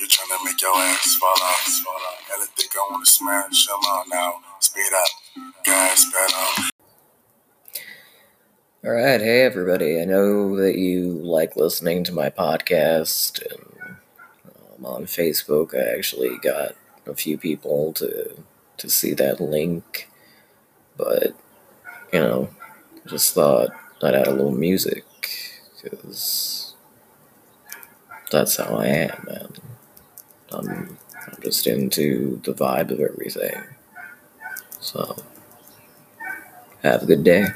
you're trying to make your ass fall off. Hella think I wanna smash them out now. Speed up, gas pedal. All right, hey everybody. I know that you like listening to my podcast, and um, on Facebook, I actually got a few people to to see that link, but you know, just thought I'd add a little music because that's how I am, man. I'm, I'm just into the vibe of everything. So, have a good day.